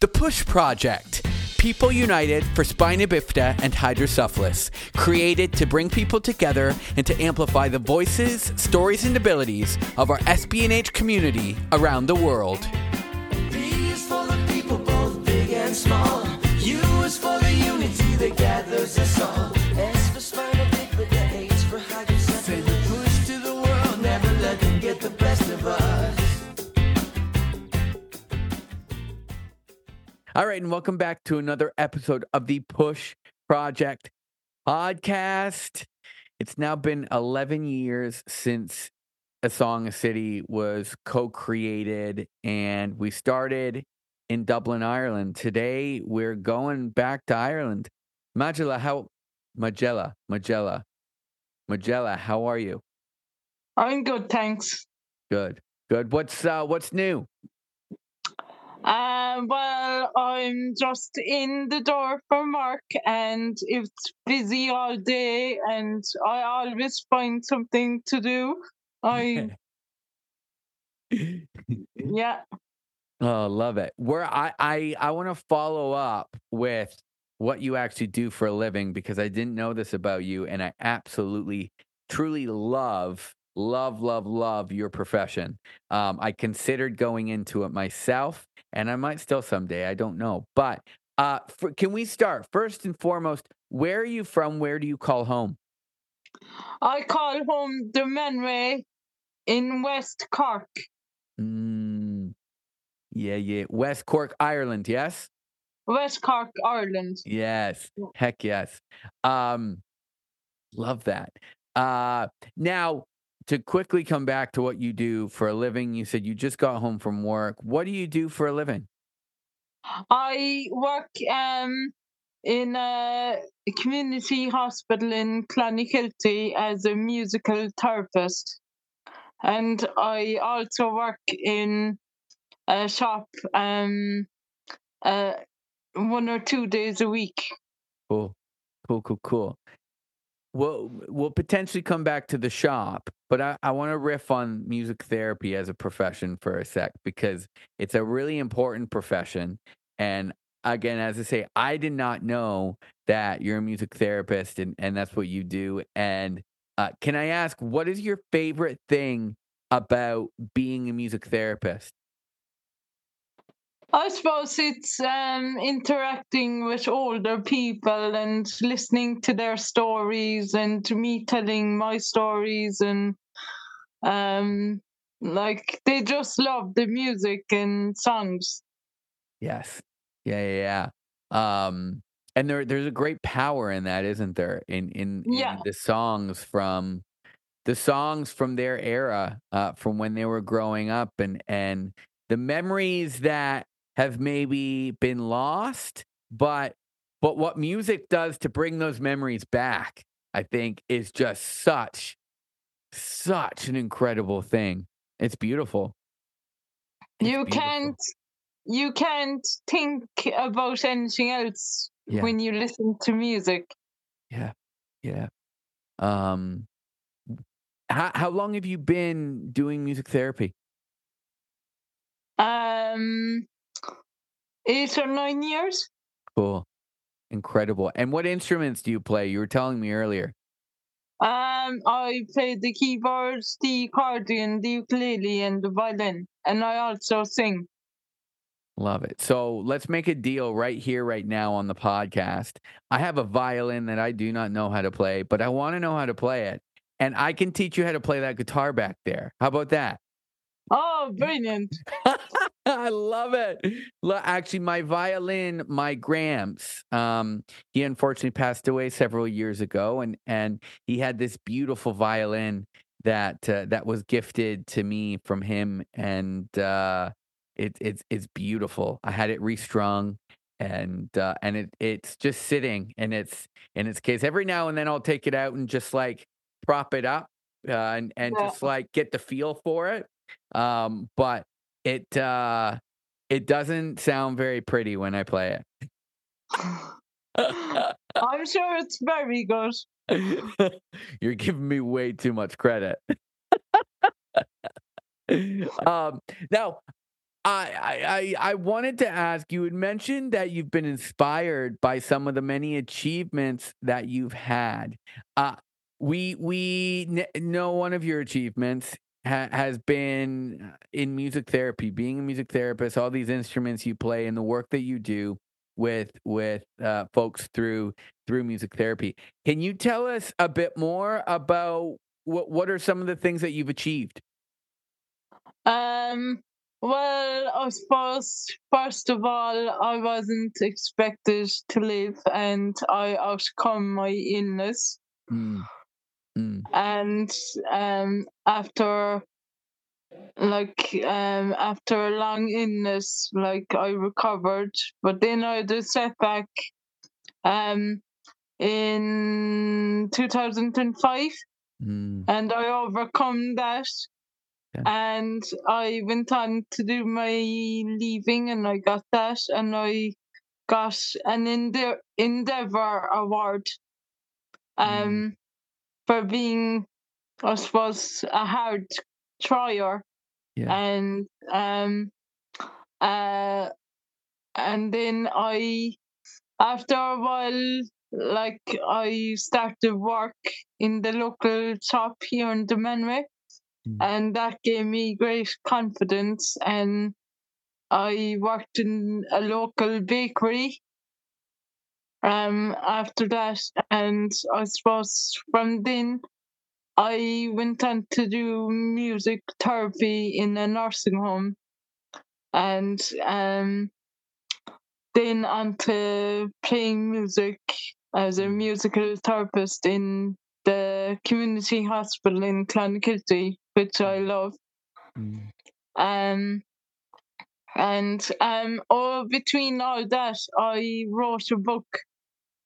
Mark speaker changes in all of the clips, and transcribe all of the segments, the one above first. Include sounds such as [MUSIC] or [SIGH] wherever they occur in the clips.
Speaker 1: The Push Project. People united for spina bifida and hydrocephalus, created to bring people together and to amplify the voices, stories, and abilities of our SB&H community around the world.
Speaker 2: B is for the people, both big and small. U is for the unity that gathers us all.
Speaker 1: All right, and welcome back to another episode of the Push Project podcast. It's now been 11 years since A Song, a City was co created, and we started in Dublin, Ireland. Today, we're going back to Ireland. Majella, how? Majella, Majella, Majella, how are you?
Speaker 3: I'm good, thanks.
Speaker 1: Good, good. What's uh, what's new?
Speaker 3: Uh, well, I'm just in the door from work and it's busy all day, and I always find something to do. I, [LAUGHS] yeah.
Speaker 1: Oh, love it. Where I I I want to follow up with what you actually do for a living because I didn't know this about you and I absolutely truly love love love love your profession. Um I considered going into it myself and I might still someday, I don't know. But uh for, can we start first and foremost, where are you from? Where do you call home?
Speaker 3: I call home the Menway in West Cork.
Speaker 1: Mm, yeah, yeah. West Cork, Ireland, yes?
Speaker 3: West Cork, Ireland.
Speaker 1: Yes. Heck yes. Um love that. Uh now to quickly come back to what you do for a living, you said you just got home from work. What do you do for a living?
Speaker 3: I work um in a community hospital in Clonakilty as a musical therapist. And I also work in a shop um uh one or two days a week.
Speaker 1: Cool. Cool, cool, cool. We'll we'll potentially come back to the shop, but I, I want to riff on music therapy as a profession for a sec because it's a really important profession. And again, as I say, I did not know that you're a music therapist and, and that's what you do. And uh, can I ask, what is your favorite thing about being a music therapist?
Speaker 3: I suppose it's um interacting with older people and listening to their stories and to me telling my stories and um like they just love the music and songs.
Speaker 1: Yes. Yeah, yeah, yeah. Um, and there there's a great power in that, isn't there? In in, in
Speaker 3: Yeah.
Speaker 1: the songs from the songs from their era, uh, from when they were growing up and and the memories that have maybe been lost, but but what music does to bring those memories back, I think, is just such such an incredible thing. It's beautiful. It's
Speaker 3: you
Speaker 1: beautiful.
Speaker 3: can't you can't think about anything else
Speaker 1: Yeah.
Speaker 3: when you listen to music.
Speaker 1: Yeah, yeah. Um, how how long have you been doing music therapy?
Speaker 3: Um eight or nine years.
Speaker 1: Cool, incredible. And what instruments do you play? You were telling me earlier.
Speaker 3: Um, I play the keyboards, the accordion, the ukulele, and the violin, and I also sing.
Speaker 1: Love it. So let's make a deal right here, right now on the podcast. I have a violin that I do not know how to play, but I want to know how to play it. And I can teach you how to play that guitar back there. How about that?
Speaker 3: Oh, brilliant! [LAUGHS]
Speaker 1: I love it. Actually, my violin, my Gramps, um, he unfortunately passed away several years ago, and and he had this beautiful violin that uh, that was gifted to me from him, and uh, it, it's it's beautiful. I had it restrung, and uh, and it it's just sitting in its in its case. Every now and then, I'll take it out and just like prop it up, uh, and and
Speaker 3: Yeah.
Speaker 1: just like get the feel for it. Um, but it uh it doesn't sound very pretty when I play it. [LAUGHS]
Speaker 3: I'm sure it's very good. [LAUGHS]
Speaker 1: You're giving me way too much credit. [LAUGHS] um now I, I I wanted to ask. You had mentioned that you've been inspired by some of the many achievements that you've had. Uh, we we kn- know one of your achievements ha- has been in music therapy, being a music therapist, all these instruments you play, and the work that you do with with uh, folks through through music therapy. Can you tell us a bit more about what what are some of the things that you've achieved?
Speaker 3: Um, well, I suppose first of all, I wasn't expected to live, and I outcome my illness.
Speaker 1: Mm. Mm.
Speaker 3: And um, after like um after a long illness, like I recovered, but then I had a setback. Um, in 2005
Speaker 1: Mm.
Speaker 3: and I overcome that.
Speaker 1: Yeah.
Speaker 3: And I went on to do my leaving, and I got that, and I got an Ende- Endeavour Award um,
Speaker 1: Mm.
Speaker 3: For being, I suppose, a hard trier.
Speaker 1: Yeah.
Speaker 3: And um, uh, and then I, after a while, like I started work in the local shop here in Manway,
Speaker 1: Mm.
Speaker 3: and that gave me great confidence. And I worked in a local bakery. Um, after that, and I suppose from then I went on to do music therapy in a nursing home, and um, then on to playing music as a
Speaker 1: Mm.
Speaker 3: musical therapist in the community hospital in Clonakilty, which I love.
Speaker 1: Mm.
Speaker 3: Um, and um, all between all that, I wrote a book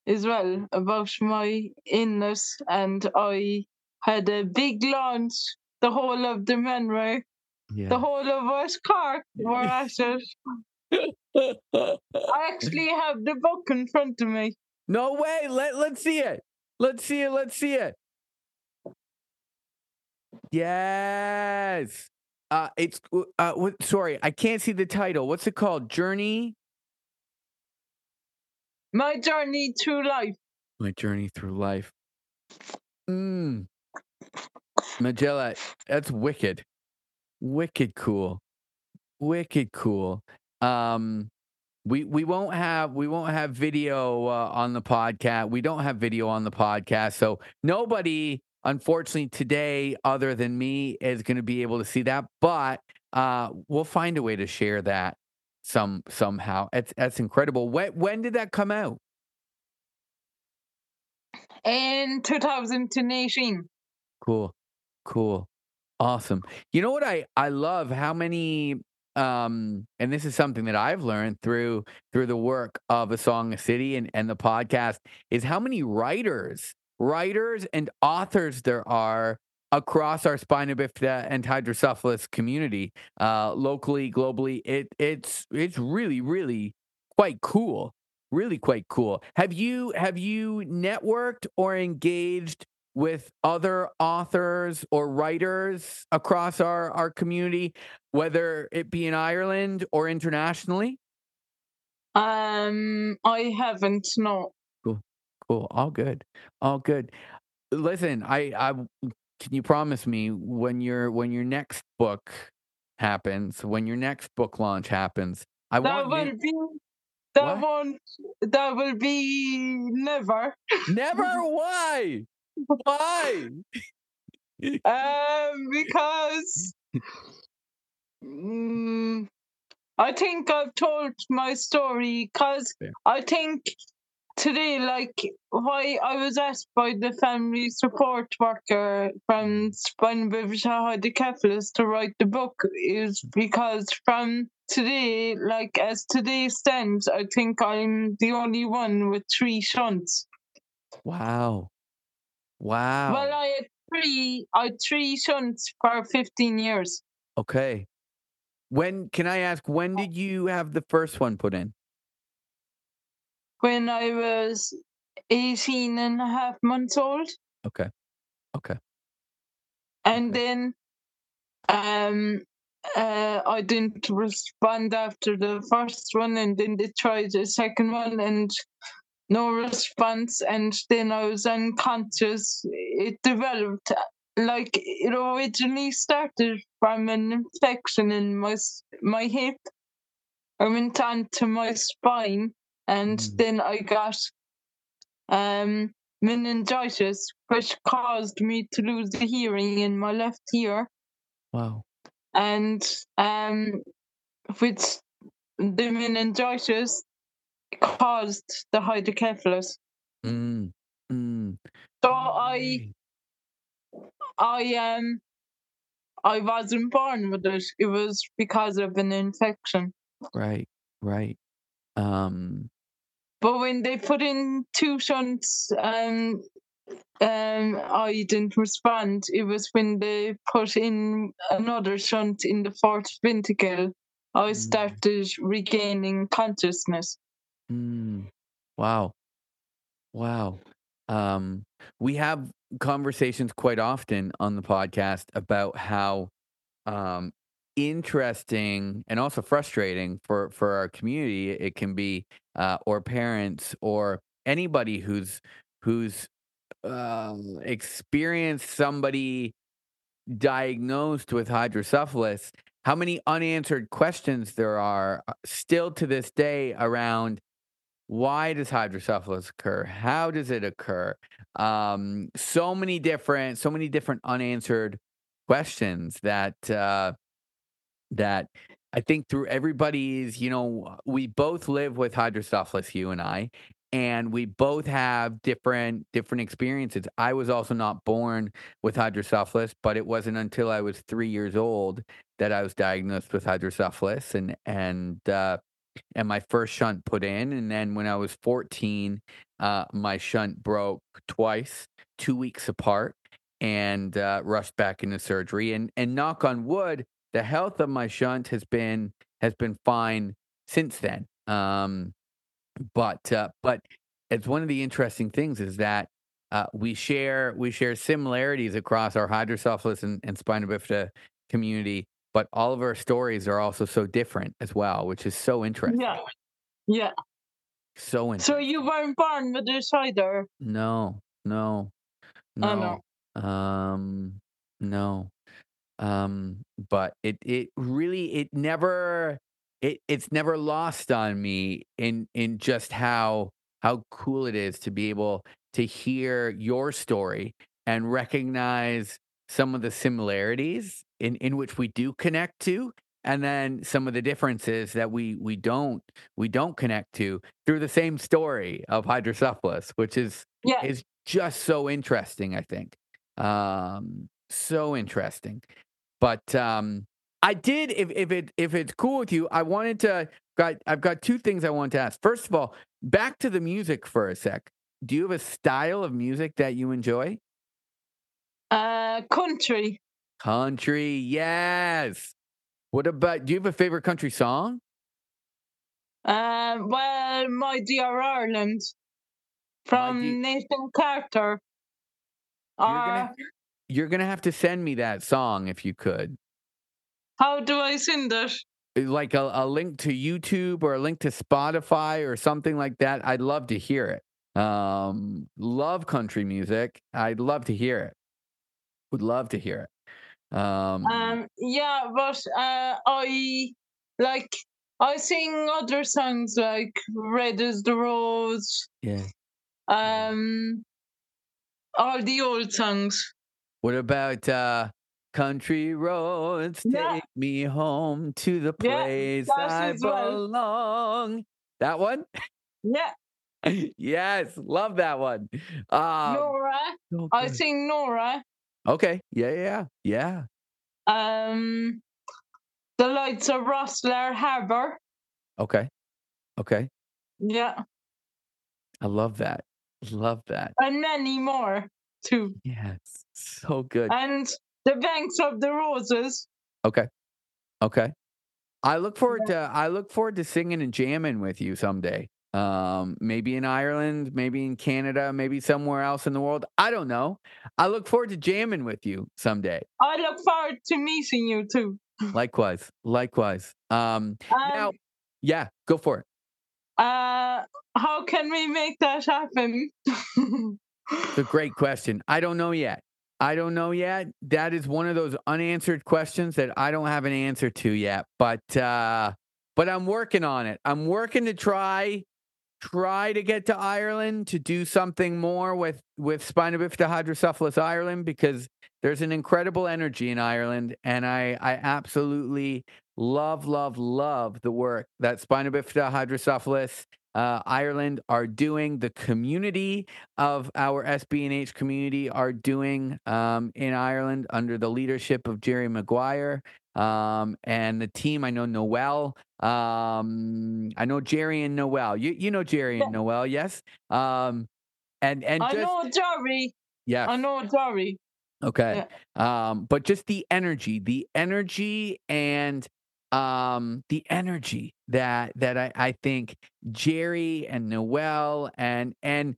Speaker 3: as well about my illness, and I had a big launch. The whole of the Manray,
Speaker 1: Yeah.
Speaker 3: the whole of West Cork were at it. I actually have the book in front of me.
Speaker 1: no way. Let let's see it. Let's see it. Let's see it. Yes. Uh, it's uh, what? Sorry, I can't see the title. What's it called? Journey.
Speaker 3: My journey through life.
Speaker 1: My journey through life. Mm. Majella, that's wicked. Wicked cool. Wicked cool. Um we we won't have we won't have video uh, on the podcast. We don't have video on the podcast. So nobody unfortunately today other than me is going to be able to see that, but uh we'll find a way to share that some somehow. It's that's incredible. When when did that come out?
Speaker 3: In 2018.
Speaker 1: Cool. Cool. Awesome. You know what I I love how many um and this is something that I've learned through through the work of a song a city and and the podcast is how many writers writers and authors there are across our spina bifida and hydrocephalus community uh locally globally it it's it's really really quite cool really quite cool have you have you networked or engaged with other authors or writers across our, our community, whether it be in Ireland or internationally?
Speaker 3: Um, I haven't, no.
Speaker 1: Cool. Cool. All good. All good. Listen, I, I can you promise me when your when your next book happens, when your next book launch happens, I
Speaker 3: That
Speaker 1: want
Speaker 3: will be, that
Speaker 1: What?
Speaker 3: won't, that will be never.
Speaker 1: never [LAUGHS] why? Why?
Speaker 3: Um, because mm, I think I've told my story because
Speaker 1: Fair.
Speaker 3: I think today, like, why I was asked by the family support worker from Spina Bifida Hydrocephalus to write the book is because from today, like, as today stands, I think I'm the only one with three shunts.
Speaker 1: Wow. Wow.
Speaker 3: Well, I had three, I had three shunts for 15 years.
Speaker 1: Okay. When can I ask when oh. did you have the first one put in?
Speaker 3: When I was 18 and a half months old.
Speaker 1: Okay. Okay.
Speaker 3: And
Speaker 1: Okay.
Speaker 3: then um uh, I didn't respond after the first one, and then they tried the second one, and no response. And then I was unconscious. It developed like it originally started from an infection in my my hip. I went on to my spine, and
Speaker 1: Mm.
Speaker 3: then I got um meningitis, which caused me to lose the hearing in my left ear
Speaker 1: Wow.
Speaker 3: and um, with the meningitis caused the hydrocephalus.
Speaker 1: Mm. Mm.
Speaker 3: So I, I um, I wasn't born with it. It was because of an infection.
Speaker 1: Right. Right. Um.
Speaker 3: But when they put in two shunts, um, um, I didn't respond. It was when they put in another shunt in the fourth ventricle, I
Speaker 1: Mm.
Speaker 3: started regaining consciousness.
Speaker 1: Mm. Wow. Wow. Um, we have conversations quite often on the podcast about how um, interesting and also frustrating for for our community it can be, uh, or parents or anybody who's who's um, experienced somebody diagnosed with hydrocephalus. How many unanswered questions there are uh, still to this day around why does hydrocephalus occur how does it occur um, so many different so many different unanswered questions that uh, that i think through everybody's you know we both live with hydrocephalus you and i and we both have different different experiences i was also not born with hydrocephalus but it wasn't until i was three years old that i was diagnosed with hydrocephalus and and uh, and my first shunt put in. And then when I was 14, uh, my shunt broke twice, two weeks apart, and uh, rushed back into surgery. And and knock on wood, the health of my shunt has been has been fine since then. Um, but uh, but it's one of the interesting things is that uh, we share we share similarities across our hydrocephalus and, and spina bifida community, but all of our stories are also so different as well, which is so interesting.
Speaker 3: Yeah. Yeah.
Speaker 1: So interesting.
Speaker 3: So you weren't born with this either.
Speaker 1: no, no,
Speaker 3: Oh,
Speaker 1: no,
Speaker 3: no.
Speaker 1: um, no. Um, but it it really it never it it's never lost on me in in just how how cool it is to be able to hear your story and recognize some of the similarities in in which we do connect to and then some of the differences that we we don't we don't connect to through the same story of hydrocephalus which is
Speaker 3: Yeah.
Speaker 1: is just so interesting i think um so interesting but um i did if if it if it's cool with you i wanted to got i've got two things i want to ask. First of all back to the music for a sec. Do you have a style of music that you enjoy?
Speaker 3: Uh, country.
Speaker 1: country yes. What about do you have a favorite country song?
Speaker 3: Uh, well, my dear Ireland from
Speaker 1: Dear-
Speaker 3: Nathan Carter.
Speaker 1: you're
Speaker 3: Or
Speaker 1: gonna you're gonna have to send me that song if you could
Speaker 3: how do I send it?
Speaker 1: like a, a link to YouTube or a link to Spotify or something like that, I'd love to hear it. Um, love country music. I'd love to hear it. Would love to hear it. Um,
Speaker 3: Um, yeah, but uh, I like I sing other songs like "Red as the Rose,"
Speaker 1: yeah.
Speaker 3: um, all the old songs.
Speaker 1: What about uh, country roads
Speaker 3: Yeah.
Speaker 1: take me home to the place
Speaker 3: that
Speaker 1: I belong? That one?
Speaker 3: Yeah, [LAUGHS]
Speaker 1: yes, love that one. Um,
Speaker 3: Nora.
Speaker 1: so
Speaker 3: I
Speaker 1: good.
Speaker 3: sing Nora.
Speaker 1: okay. Yeah, yeah, yeah.
Speaker 3: Um, the lights of Rosslare Harbour.
Speaker 1: Okay. Okay.
Speaker 3: Yeah,
Speaker 1: I love that. Love that.
Speaker 3: and many more too.
Speaker 1: Yes. So good.
Speaker 3: And the banks of the roses.
Speaker 1: Okay. Okay. I look forward to I look forward to singing and jamming with you someday. Um, maybe in Ireland, maybe in Canada, maybe somewhere else in the world. I don't know. I look forward to jamming with you someday.
Speaker 3: I look forward to meeting you too. [LAUGHS]
Speaker 1: Likewise. Likewise. Um, now,
Speaker 3: Um,
Speaker 1: yeah, go for it.
Speaker 3: uh, how can we make that happen? [LAUGHS]
Speaker 1: It's a great question. I don't know yet. I don't know yet. That is one of those unanswered questions that I don't have an answer to yet. But uh, but I'm working on it. I'm working to try try to get to Ireland to do something more with with Spina Bifida Hydrocephalus Ireland because there's an incredible energy in Ireland, and I I absolutely love love love the work that Spina Bifida Hydrocephalus uh, Ireland are doing. The community of our SB&H community are doing um, in Ireland under the leadership of Jerry Maguire. Um, and the team, I know Noel. Um, I know Jerry and Noel. You you know Jerry and Noel, yes. Um, and and
Speaker 3: I
Speaker 1: just
Speaker 3: know Jerry.
Speaker 1: yeah,
Speaker 3: I know Jerry.
Speaker 1: Okay. Um, but just the energy, the energy and um the energy that that I, I think Jerry and Noel and and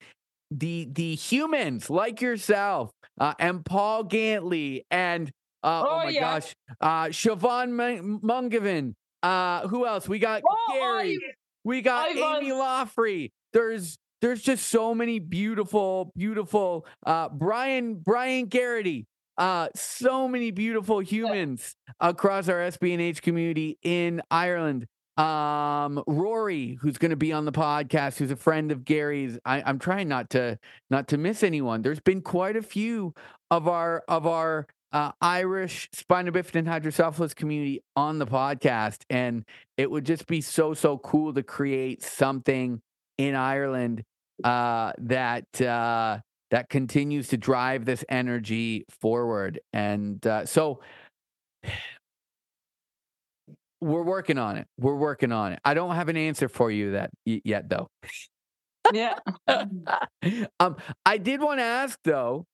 Speaker 1: the the humans like yourself uh, and Paul Gantley and uh, oh,
Speaker 3: Oh,
Speaker 1: my
Speaker 3: yeah.
Speaker 1: gosh uh Siobhan Mun- Mungavin uh who else we got
Speaker 3: Oh,
Speaker 1: Gary
Speaker 3: I-
Speaker 1: we got Amy Loffrey. There's there's just so many beautiful, beautiful uh Brian Brian Garrity. Uh so many beautiful humans across our SB&H community in Ireland. Um Rory, who's gonna be on the podcast, who's a friend of Gary's. I, I'm trying not to not to miss anyone. There's been quite a few of our of our uh, Irish spina bifida and hydrocephalus community on the podcast, and it would just be so so cool to create something in Ireland uh, that uh, that continues to drive this energy forward. And uh, so [SIGHS] we're working on it. We're working on it. I don't have an answer for you that yet, though.
Speaker 3: Yeah. [LAUGHS]
Speaker 1: um, I did want to ask though.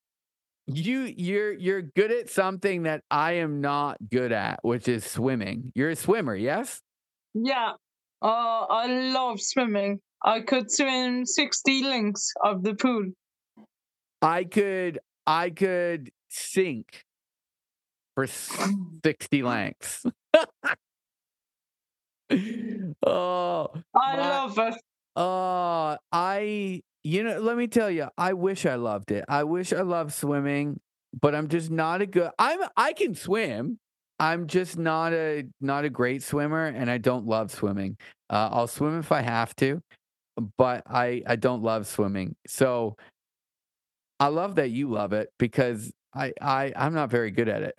Speaker 1: You you're you're good at something that I am not good at, which is swimming. You're a swimmer, yes?
Speaker 3: Yeah. Oh, I love swimming. I could swim 60 links of the pool.
Speaker 1: I could I could sink for [LAUGHS] 60 lengths. [LAUGHS] oh,
Speaker 3: I
Speaker 1: My-
Speaker 3: love it.
Speaker 1: uh I you know, let me tell you, I wish I loved it. I wish I loved swimming, but I'm just not a good I'm I can swim. I'm just not a not a great swimmer and I don't love swimming. Uh, I'll swim if I have to, but I I don't love swimming. So I love that you love it because I I I'm not very good at it.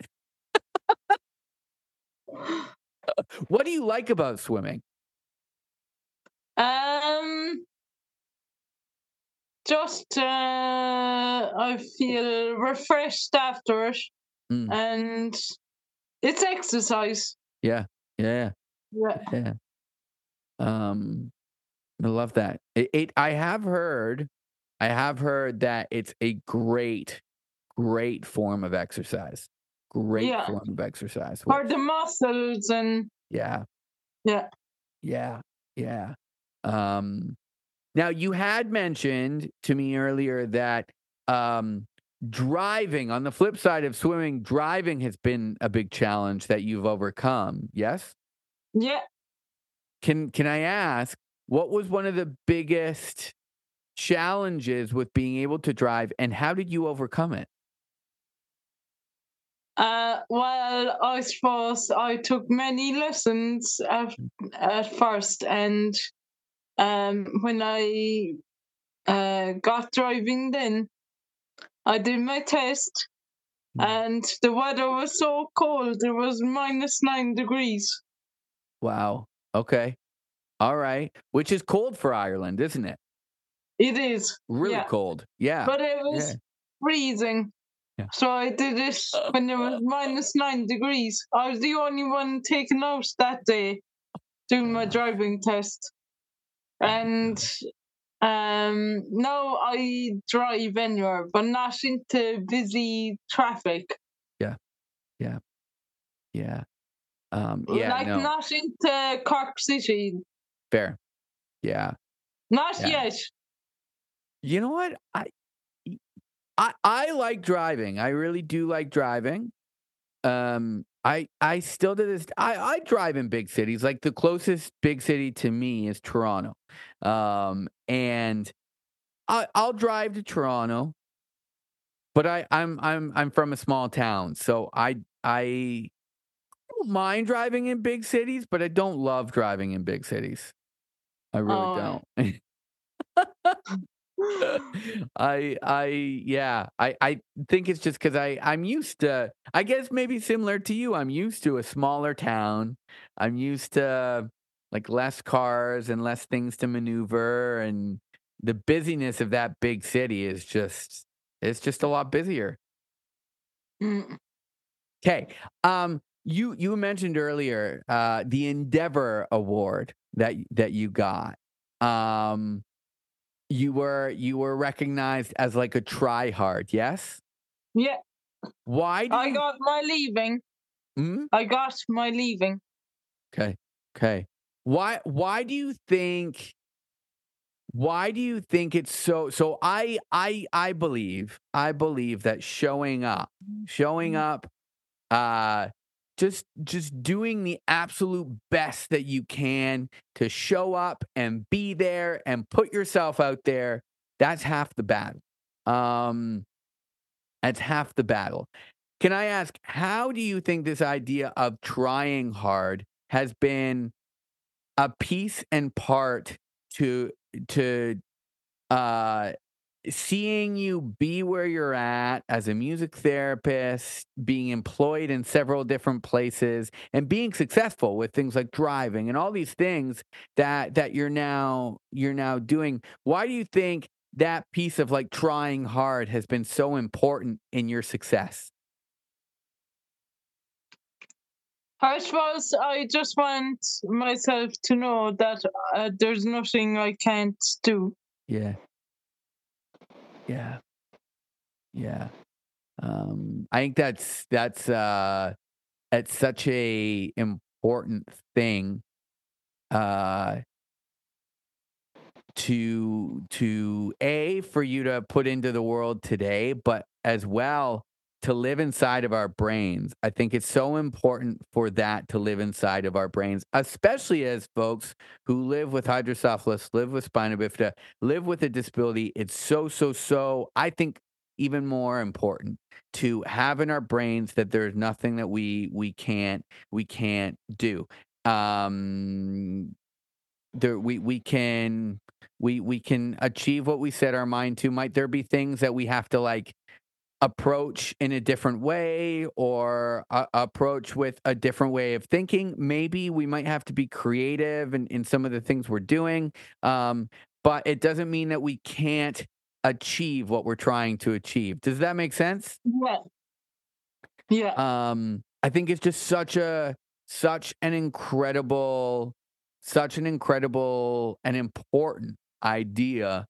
Speaker 1: [LAUGHS] What do you like about swimming?
Speaker 3: Um, just uh, I feel refreshed after it,
Speaker 1: Mm.
Speaker 3: and it's exercise.
Speaker 1: Yeah. Yeah.
Speaker 3: Yeah.
Speaker 1: Yeah. Um, I love that. It, it. I have heard. I have heard that it's a great, great form of exercise. Great
Speaker 3: Yeah.
Speaker 1: form of exercise.
Speaker 3: For the muscles and
Speaker 1: yeah.
Speaker 3: Yeah.
Speaker 1: Yeah. Yeah. Um, now you had mentioned to me earlier that um, driving on the flip side of swimming, driving has been a big challenge that you've overcome. Yes.
Speaker 3: yeah.
Speaker 1: Can can I ask what was one of the biggest challenges with being able to drive and how did you overcome it?
Speaker 3: Uh, well, I suppose I took many lessons at, at first, and um, when I uh, got driving, then I did my test,
Speaker 1: Mm.
Speaker 3: and the weather was so cold; it was minus nine degrees.
Speaker 1: Wow. Okay. All right. Which is cold for Ireland, isn't it?
Speaker 3: It is,
Speaker 1: Really
Speaker 3: Yeah.
Speaker 1: cold. Yeah.
Speaker 3: but it was
Speaker 1: yeah.
Speaker 3: freezing.
Speaker 1: Yeah.
Speaker 3: So I did it when it was minus nine degrees. I was the only one taken out that day doing my driving test. And um now I drive anywhere, but not into busy traffic.
Speaker 1: Yeah. Yeah. Yeah. Um, yeah.
Speaker 3: like
Speaker 1: no.
Speaker 3: not into Cork City.
Speaker 1: Fair. Yeah.
Speaker 3: Not
Speaker 1: Yeah.
Speaker 3: yet.
Speaker 1: You know what? I I I like driving. I really do like driving. Um I I still to this I I drive in big cities. Like the closest big city to me is Toronto, um, and I I'll drive to Toronto, but I I'm I'm I'm from a small town, so I I don't mind driving in big cities, but I don't love driving in big cities. I really
Speaker 3: Oh.
Speaker 1: don't. [LAUGHS] I I yeah, I I think it's just because I I'm used to I guess maybe similar to you, I'm used to a smaller town. I'm used to like less cars and less things to maneuver and the busyness of that big city is just it's just a lot busier.
Speaker 3: Mm.
Speaker 1: Okay. Um you you mentioned earlier uh the Endeavor Award that that you got. Um you were you were recognized as like a try hard, yes?
Speaker 3: Yeah,
Speaker 1: Why do
Speaker 3: I
Speaker 1: you
Speaker 3: got my leaving.
Speaker 1: Hmm?
Speaker 3: I got my leaving.
Speaker 1: Okay. Okay. Why why do you think why do you think it's so so I I I believe I believe that showing up showing up uh just just doing the absolute best that you can to show up and be there and put yourself out there that's half the battle. Um that's half the battle. Can i ask how do you think this idea of trying hard has been a piece and part to to uh seeing you be where you're at as a music therapist, being employed in several different places, and being successful with things like driving and all these things that that you're now you're now doing. Why do you think that piece of like trying hard has been so important in your success?
Speaker 3: I suppose I just want myself to know that uh, there's nothing I can't do.
Speaker 1: Yeah. Yeah. Yeah. Um I think that's that's uh that's such a important thing uh to to a for you to put into the world today but as well to live inside of our brains i think it's so important for that to live inside of our brains especially as folks who live with hydrocephalus live with spina bifida live with a disability it's so so so i think even more important to have in our brains that there's nothing that we we can't we can't do. Um there we we can we we can achieve what we set our mind to. Might there be things that we have to like approach in a different way or uh, approach with a different way of thinking maybe we might have to be creative in, in some of the things we're doing um, but it doesn't mean that we can't achieve what we're trying to achieve does that make sense
Speaker 3: Yeah. Yeah.
Speaker 1: um i think it's just such a such an incredible such an incredible and important idea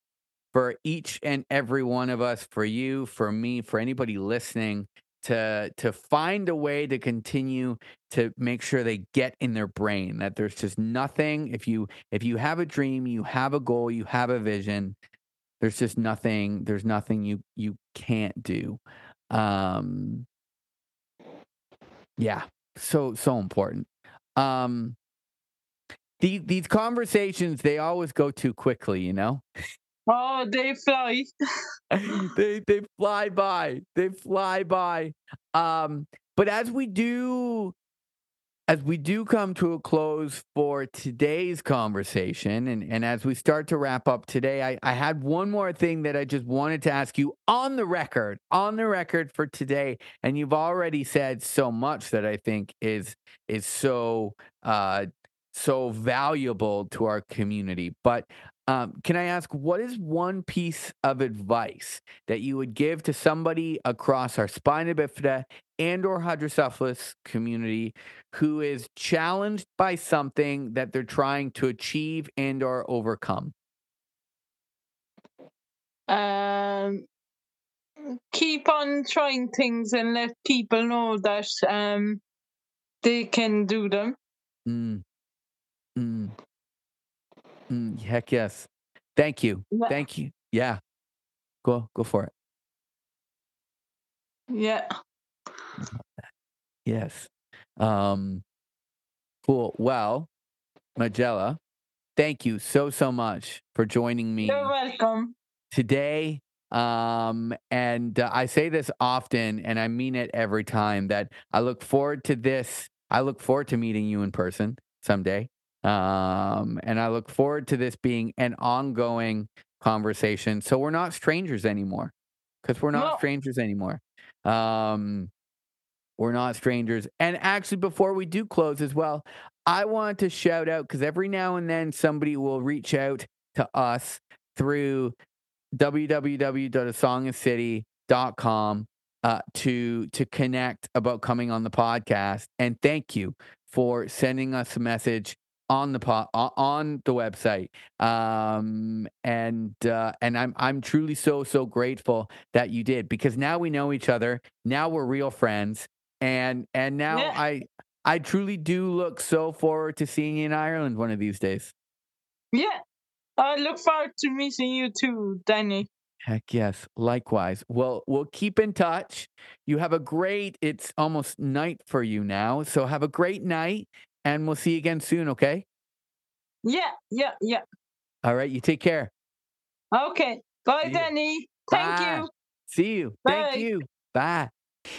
Speaker 1: for each and every one of us for you for me for anybody listening to to find a way to continue to make sure they get in their brain that there's just nothing if you if you have a dream you have a goal you have a vision there's just nothing there's nothing you you can't do. Um yeah so so important. Um the, these conversations they always go too quickly you know
Speaker 3: Oh, they fly. [LAUGHS]
Speaker 1: they they fly by they fly by um but as we do as we do come to a close for today's conversation and, and as we start to wrap up today I, I had one more thing that i just wanted to ask you on the record on the record for today and you've already said so much that i think is is so uh so valuable to our community but um, can i ask what is one piece of advice that you would give to somebody across our spina bifida and or hydrocephalus community who is challenged by something that they're trying to achieve and or overcome?
Speaker 3: Um, keep on trying things and let people know that um they can do them.
Speaker 1: mm, mm, mm, heck yes thank you
Speaker 3: Yeah.
Speaker 1: thank you yeah go go for it
Speaker 3: Yeah.
Speaker 1: yes Um, cool. Well, Majella, thank you so so much for joining me
Speaker 3: You're welcome.
Speaker 1: today. Um, and uh, I say this often, and I mean it every time that I look forward to this. I look forward to meeting you in person someday. Um, and I look forward to this being an ongoing conversation. So we're not strangers anymore because we're not
Speaker 3: No.
Speaker 1: strangers anymore. Um, we're not strangers. And actually, before we do close as well, I want to shout out because every now and then somebody will reach out to us through www.asongacity.com uh, to to connect about coming on the podcast. And thank you for sending us a message on the po- o- on the website. Um, and uh, and I'm I'm truly so so grateful that you did because now we know each other. Now we're real friends. And and now
Speaker 3: Yeah.
Speaker 1: I I truly do look so forward to seeing you in Ireland one of these days.
Speaker 3: Yeah. I look forward to meeting you too, Danny.
Speaker 1: Heck yes. Likewise. Well, we'll keep in touch. You have a great, it's almost night for you now. So have a great night and we'll see you again soon. Okay.
Speaker 3: Yeah, yeah, yeah.
Speaker 1: All right. You take care.
Speaker 3: Okay. Bye,
Speaker 1: See ya.
Speaker 3: Danny. Thank
Speaker 1: Bye.
Speaker 3: you.
Speaker 1: See you.
Speaker 3: Bye.
Speaker 1: Thank you. Bye.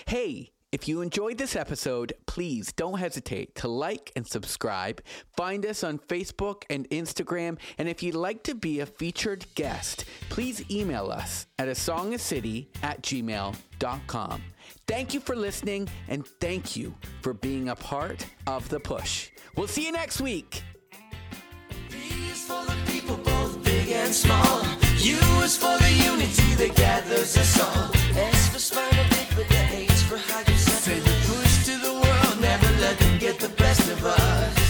Speaker 1: Hey, if you enjoyed this episode, please don't hesitate to like and subscribe. Find us on Facebook and Instagram. And if you'd like to be a featured guest, please email us at a song of city at gmail.com. Thank you for listening, and thank you for being a part of the push. We'll see you next week.
Speaker 2: And small. Is for the unity that gathers us all. S for spina bifida, the H for hydrocephalus. The push to the world, never let them get the best of us.